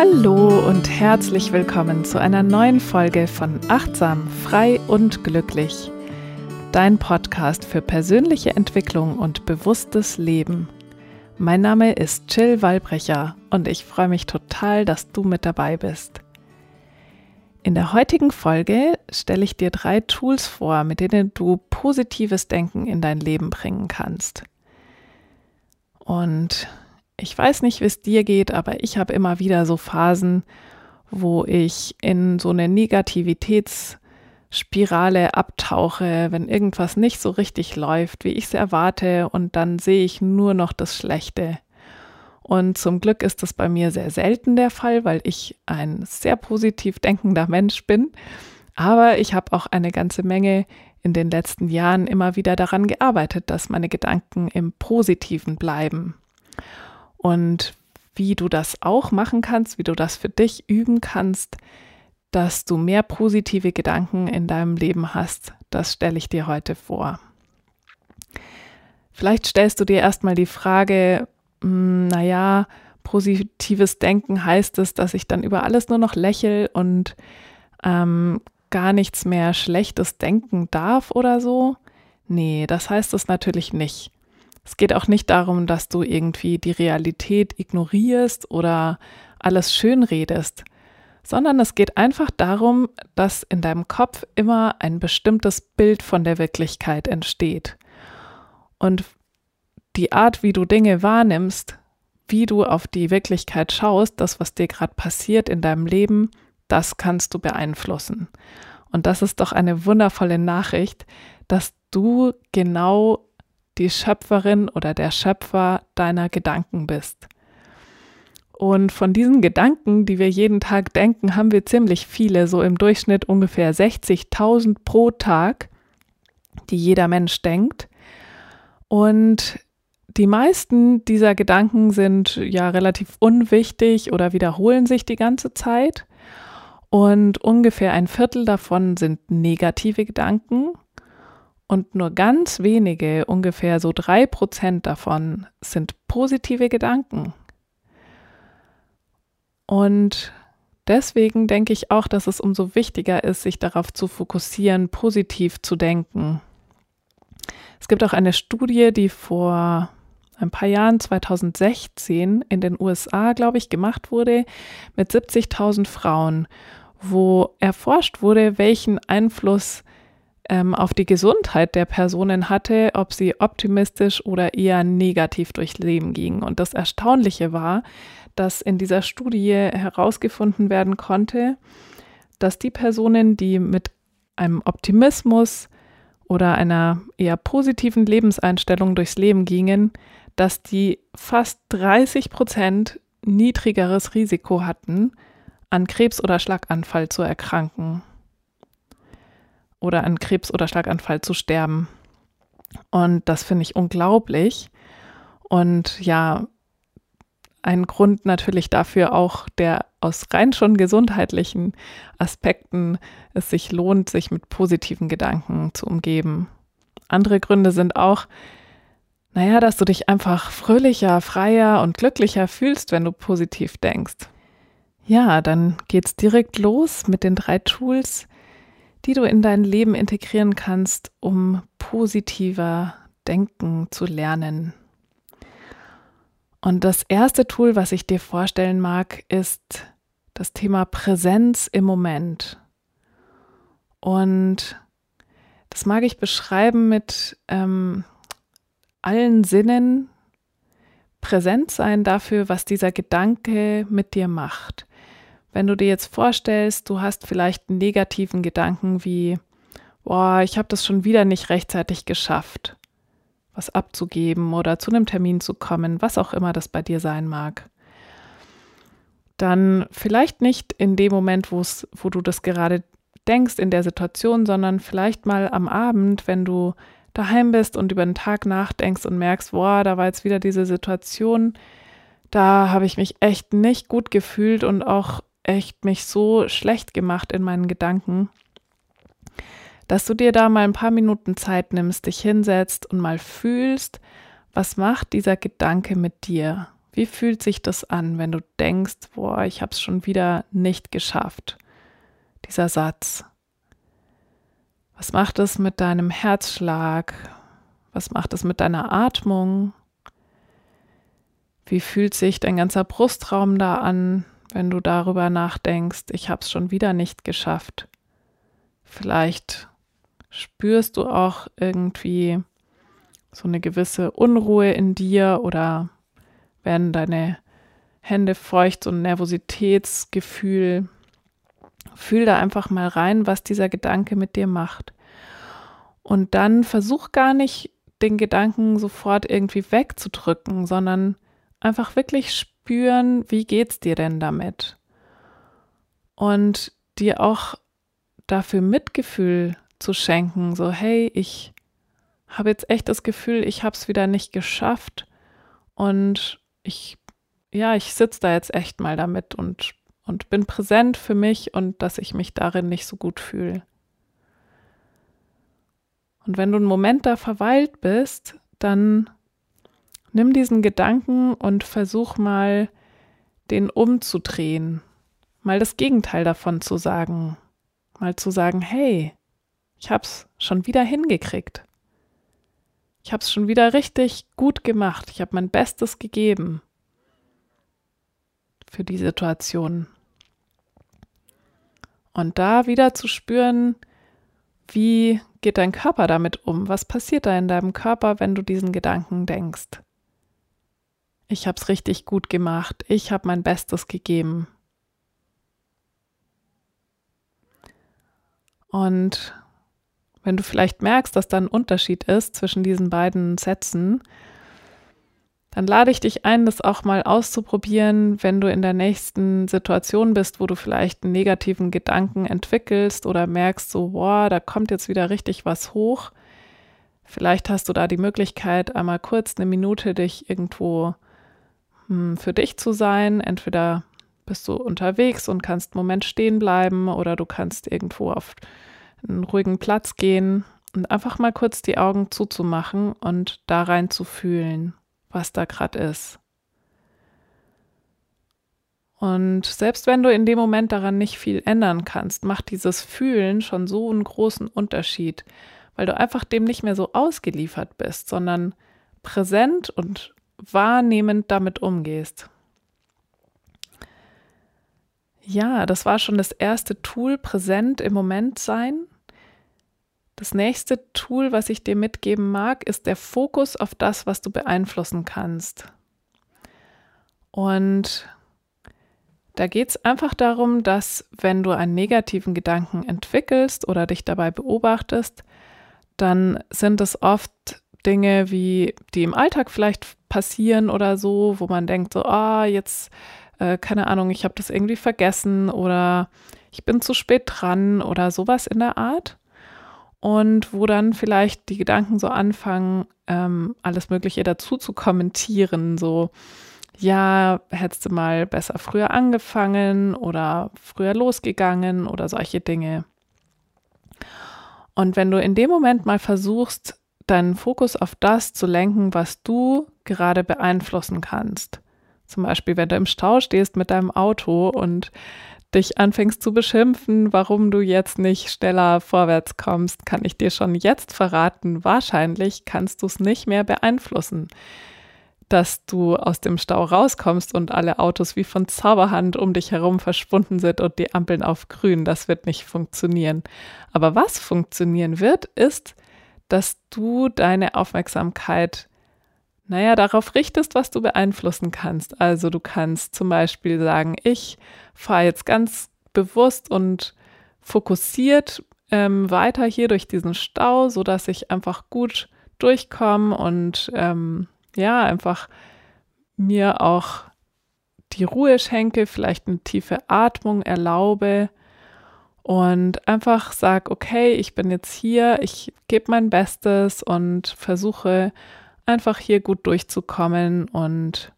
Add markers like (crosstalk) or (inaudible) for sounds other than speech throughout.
Hallo und herzlich willkommen zu einer neuen Folge von Achtsam, Frei und Glücklich. Dein Podcast für persönliche Entwicklung und bewusstes Leben. Mein Name ist Jill Wallbrecher und ich freue mich total, dass du mit dabei bist. In der heutigen Folge stelle ich dir drei Tools vor, mit denen du positives Denken in dein Leben bringen kannst. Und ich weiß nicht, wie es dir geht, aber ich habe immer wieder so Phasen, wo ich in so eine Negativitätsspirale abtauche, wenn irgendwas nicht so richtig läuft, wie ich es erwarte, und dann sehe ich nur noch das Schlechte. Und zum Glück ist das bei mir sehr selten der Fall, weil ich ein sehr positiv denkender Mensch bin. Aber ich habe auch eine ganze Menge in den letzten Jahren immer wieder daran gearbeitet, dass meine Gedanken im Positiven bleiben. Und wie du das auch machen kannst, wie du das für dich üben kannst, dass du mehr positive Gedanken in deinem Leben hast, das stelle ich dir heute vor. Vielleicht stellst du dir erstmal die Frage, hm, naja, positives Denken heißt es, dass ich dann über alles nur noch lächel und ähm, gar nichts mehr Schlechtes denken darf oder so? Nee, das heißt es natürlich nicht. Es geht auch nicht darum, dass du irgendwie die Realität ignorierst oder alles schön redest, sondern es geht einfach darum, dass in deinem Kopf immer ein bestimmtes Bild von der Wirklichkeit entsteht. Und die Art, wie du Dinge wahrnimmst, wie du auf die Wirklichkeit schaust, das, was dir gerade passiert in deinem Leben, das kannst du beeinflussen. Und das ist doch eine wundervolle Nachricht, dass du genau die Schöpferin oder der Schöpfer deiner Gedanken bist. Und von diesen Gedanken, die wir jeden Tag denken, haben wir ziemlich viele, so im Durchschnitt ungefähr 60.000 pro Tag, die jeder Mensch denkt. Und die meisten dieser Gedanken sind ja relativ unwichtig oder wiederholen sich die ganze Zeit. Und ungefähr ein Viertel davon sind negative Gedanken. Und nur ganz wenige, ungefähr so drei Prozent davon, sind positive Gedanken. Und deswegen denke ich auch, dass es umso wichtiger ist, sich darauf zu fokussieren, positiv zu denken. Es gibt auch eine Studie, die vor ein paar Jahren, 2016, in den USA, glaube ich, gemacht wurde mit 70.000 Frauen, wo erforscht wurde, welchen Einfluss ähm, auf die Gesundheit der Personen hatte, ob sie optimistisch oder eher negativ durchs Leben gingen. Und das Erstaunliche war, dass in dieser Studie herausgefunden werden konnte, dass die Personen, die mit einem Optimismus oder einer eher positiven Lebenseinstellung durchs Leben gingen, dass die fast 30 Prozent niedrigeres Risiko hatten, an Krebs oder Schlaganfall zu erkranken oder an Krebs oder Schlaganfall zu sterben. Und das finde ich unglaublich. Und ja, ein Grund natürlich dafür auch, der aus rein schon gesundheitlichen Aspekten es sich lohnt, sich mit positiven Gedanken zu umgeben. Andere Gründe sind auch, naja, dass du dich einfach fröhlicher, freier und glücklicher fühlst, wenn du positiv denkst. Ja, dann geht's direkt los mit den drei Tools, die du in dein Leben integrieren kannst, um positiver denken zu lernen. Und das erste Tool, was ich dir vorstellen mag, ist das Thema Präsenz im Moment. Und das mag ich beschreiben mit ähm, allen Sinnen präsent sein dafür, was dieser Gedanke mit dir macht. Wenn du dir jetzt vorstellst, du hast vielleicht einen negativen Gedanken wie, boah, ich habe das schon wieder nicht rechtzeitig geschafft, was abzugeben oder zu einem Termin zu kommen, was auch immer das bei dir sein mag. Dann vielleicht nicht in dem Moment, wo du das gerade denkst in der Situation, sondern vielleicht mal am Abend, wenn du daheim bist und über den Tag nachdenkst und merkst, boah, da war jetzt wieder diese Situation, da habe ich mich echt nicht gut gefühlt und auch echt mich so schlecht gemacht in meinen Gedanken, dass du dir da mal ein paar Minuten Zeit nimmst, dich hinsetzt und mal fühlst, was macht dieser Gedanke mit dir? Wie fühlt sich das an, wenn du denkst, boah, ich habe es schon wieder nicht geschafft? Dieser Satz. Was macht es mit deinem Herzschlag? Was macht es mit deiner Atmung? Wie fühlt sich dein ganzer Brustraum da an, wenn du darüber nachdenkst, ich habe es schon wieder nicht geschafft? Vielleicht spürst du auch irgendwie so eine gewisse Unruhe in dir oder werden deine Hände feucht, so ein Nervositätsgefühl. Fühl da einfach mal rein, was dieser Gedanke mit dir macht. Und dann versuch gar nicht, den Gedanken sofort irgendwie wegzudrücken, sondern einfach wirklich spüren, wie geht's dir denn damit? Und dir auch dafür Mitgefühl zu schenken, so hey, ich habe jetzt echt das Gefühl, ich habe es wieder nicht geschafft und ich ja, ich sitze da jetzt echt mal damit und und bin präsent für mich und dass ich mich darin nicht so gut fühle. Und wenn du einen Moment da verweilt bist, dann nimm diesen Gedanken und versuch mal, den umzudrehen, mal das Gegenteil davon zu sagen, mal zu sagen, hey, ich hab's schon wieder hingekriegt. Ich hab's schon wieder richtig gut gemacht. Ich habe mein Bestes gegeben für die Situation. Und da wieder zu spüren, wie geht dein Körper damit um? Was passiert da in deinem Körper, wenn du diesen Gedanken denkst? Ich habe es richtig gut gemacht. Ich habe mein Bestes gegeben. Und wenn du vielleicht merkst, dass da ein Unterschied ist zwischen diesen beiden Sätzen, dann lade ich dich ein, das auch mal auszuprobieren, wenn du in der nächsten Situation bist, wo du vielleicht einen negativen Gedanken entwickelst oder merkst, so, boah, da kommt jetzt wieder richtig was hoch. Vielleicht hast du da die Möglichkeit, einmal kurz eine Minute dich irgendwo hm, für dich zu sein. Entweder bist du unterwegs und kannst einen Moment stehen bleiben oder du kannst irgendwo auf einen ruhigen Platz gehen und einfach mal kurz die Augen zuzumachen und da rein zu fühlen was da gerade ist. Und selbst wenn du in dem Moment daran nicht viel ändern kannst, macht dieses Fühlen schon so einen großen Unterschied, weil du einfach dem nicht mehr so ausgeliefert bist, sondern präsent und wahrnehmend damit umgehst. Ja, das war schon das erste Tool, präsent im Moment sein. Das nächste Tool, was ich dir mitgeben mag, ist der Fokus auf das, was du beeinflussen kannst. Und da geht es einfach darum, dass wenn du einen negativen Gedanken entwickelst oder dich dabei beobachtest, dann sind es oft Dinge, wie die im Alltag vielleicht passieren oder so, wo man denkt, so, ah, jetzt, äh, keine Ahnung, ich habe das irgendwie vergessen oder ich bin zu spät dran oder sowas in der Art und wo dann vielleicht die Gedanken so anfangen, ähm, alles Mögliche dazu zu kommentieren, so ja, hättest du mal besser früher angefangen oder früher losgegangen oder solche Dinge. Und wenn du in dem Moment mal versuchst, deinen Fokus auf das zu lenken, was du gerade beeinflussen kannst. Zum Beispiel, wenn du im Stau stehst mit deinem Auto und dich anfängst zu beschimpfen, warum du jetzt nicht schneller vorwärts kommst, kann ich dir schon jetzt verraten, wahrscheinlich kannst du es nicht mehr beeinflussen, dass du aus dem Stau rauskommst und alle Autos wie von Zauberhand um dich herum verschwunden sind und die Ampeln auf grün. Das wird nicht funktionieren. Aber was funktionieren wird, ist, dass du deine Aufmerksamkeit naja, darauf richtest, was du beeinflussen kannst. Also du kannst zum Beispiel sagen, ich fahre jetzt ganz bewusst und fokussiert ähm, weiter hier durch diesen Stau, so dass ich einfach gut durchkomme und ähm, ja, einfach mir auch die Ruhe schenke, vielleicht eine tiefe Atmung erlaube und einfach sag, okay, ich bin jetzt hier, ich gebe mein Bestes und versuche einfach hier gut durchzukommen und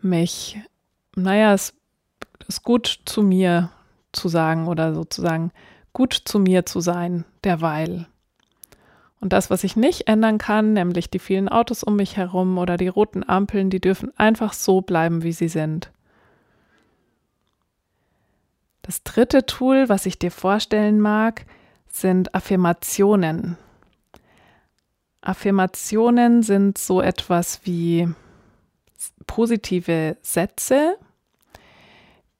mich, naja, es ist gut zu mir zu sagen oder sozusagen gut zu mir zu sein derweil. Und das, was ich nicht ändern kann, nämlich die vielen Autos um mich herum oder die roten Ampeln, die dürfen einfach so bleiben, wie sie sind. Das dritte Tool, was ich dir vorstellen mag, sind Affirmationen. Affirmationen sind so etwas wie positive Sätze,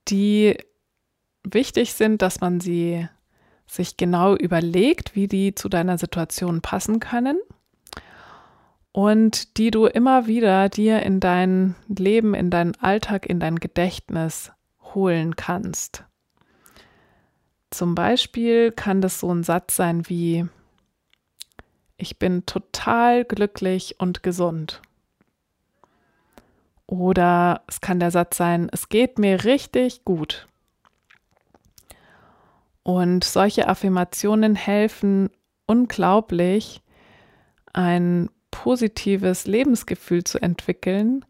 die wichtig sind, dass man sie sich genau überlegt, wie die zu deiner Situation passen können und die du immer wieder dir in dein Leben, in deinen Alltag, in dein Gedächtnis holen kannst. Zum Beispiel kann das so ein Satz sein wie, ich bin total glücklich und gesund. Oder es kann der Satz sein, es geht mir richtig gut. Und solche Affirmationen helfen unglaublich, ein positives Lebensgefühl zu entwickeln,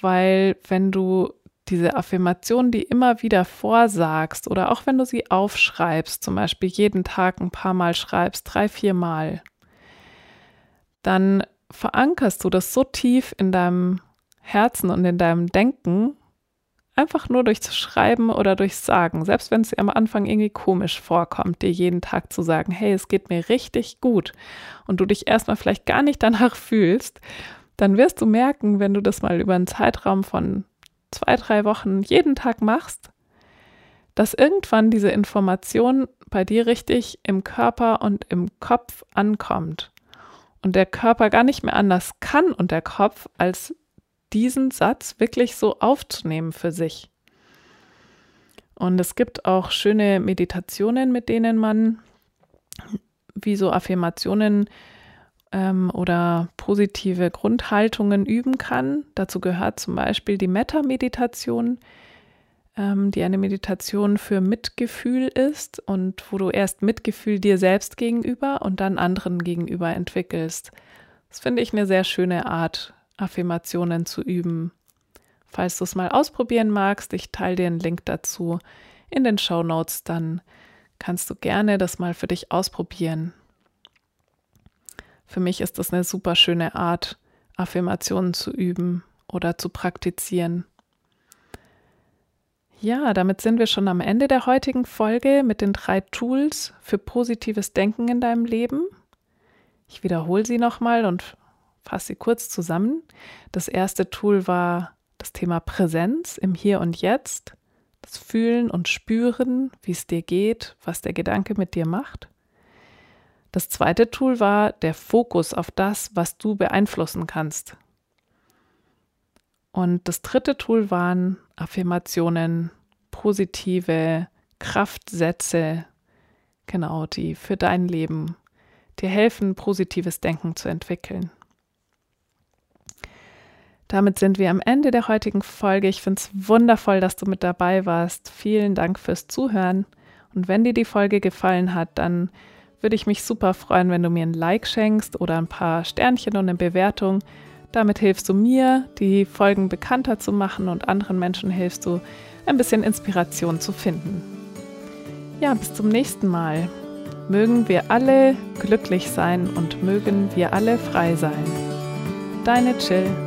weil wenn du diese Affirmation, die immer wieder vorsagst oder auch wenn du sie aufschreibst, zum Beispiel jeden Tag ein paar Mal schreibst, drei, vier Mal, dann verankerst du das so tief in deinem Herzen und in deinem Denken, einfach nur durchs Schreiben oder durchs Sagen, selbst wenn es am Anfang irgendwie komisch vorkommt, dir jeden Tag zu sagen, hey, es geht mir richtig gut und du dich erstmal vielleicht gar nicht danach (laughs) fühlst, dann wirst du merken, wenn du das mal über einen Zeitraum von zwei, drei Wochen jeden Tag machst, dass irgendwann diese Information bei dir richtig im Körper und im Kopf ankommt und der Körper gar nicht mehr anders kann und der Kopf, als diesen Satz wirklich so aufzunehmen für sich. Und es gibt auch schöne Meditationen, mit denen man wie so Affirmationen ähm, oder positive Grundhaltungen üben kann. Dazu gehört zum Beispiel die Metta-Meditation, die eine Meditation für Mitgefühl ist und wo du erst Mitgefühl dir selbst gegenüber und dann anderen gegenüber entwickelst. Das finde ich eine sehr schöne Art, Affirmationen zu üben. Falls du es mal ausprobieren magst, ich teile dir einen Link dazu in den Show Notes, dann kannst du gerne das mal für dich ausprobieren. Für mich ist das eine super schöne Art, Affirmationen zu üben oder zu praktizieren. Ja, damit sind wir schon am Ende der heutigen Folge mit den drei Tools für positives Denken in deinem Leben. Ich wiederhole sie nochmal und fasse sie kurz zusammen. Das erste Tool war das Thema Präsenz im Hier und Jetzt, das Fühlen und Spüren, wie es dir geht, was der Gedanke mit dir macht. Das zweite Tool war der Fokus auf das, was du beeinflussen kannst. Und das dritte Tool waren Affirmationen, positive Kraftsätze, genau, die für dein Leben dir helfen, positives Denken zu entwickeln. Damit sind wir am Ende der heutigen Folge. Ich finde es wundervoll, dass du mit dabei warst. Vielen Dank fürs Zuhören. Und wenn dir die Folge gefallen hat, dann würde ich mich super freuen, wenn du mir ein Like schenkst oder ein paar Sternchen und eine Bewertung. Damit hilfst du mir, die Folgen bekannter zu machen und anderen Menschen hilfst du, ein bisschen Inspiration zu finden. Ja, bis zum nächsten Mal. Mögen wir alle glücklich sein und mögen wir alle frei sein. Deine Chill.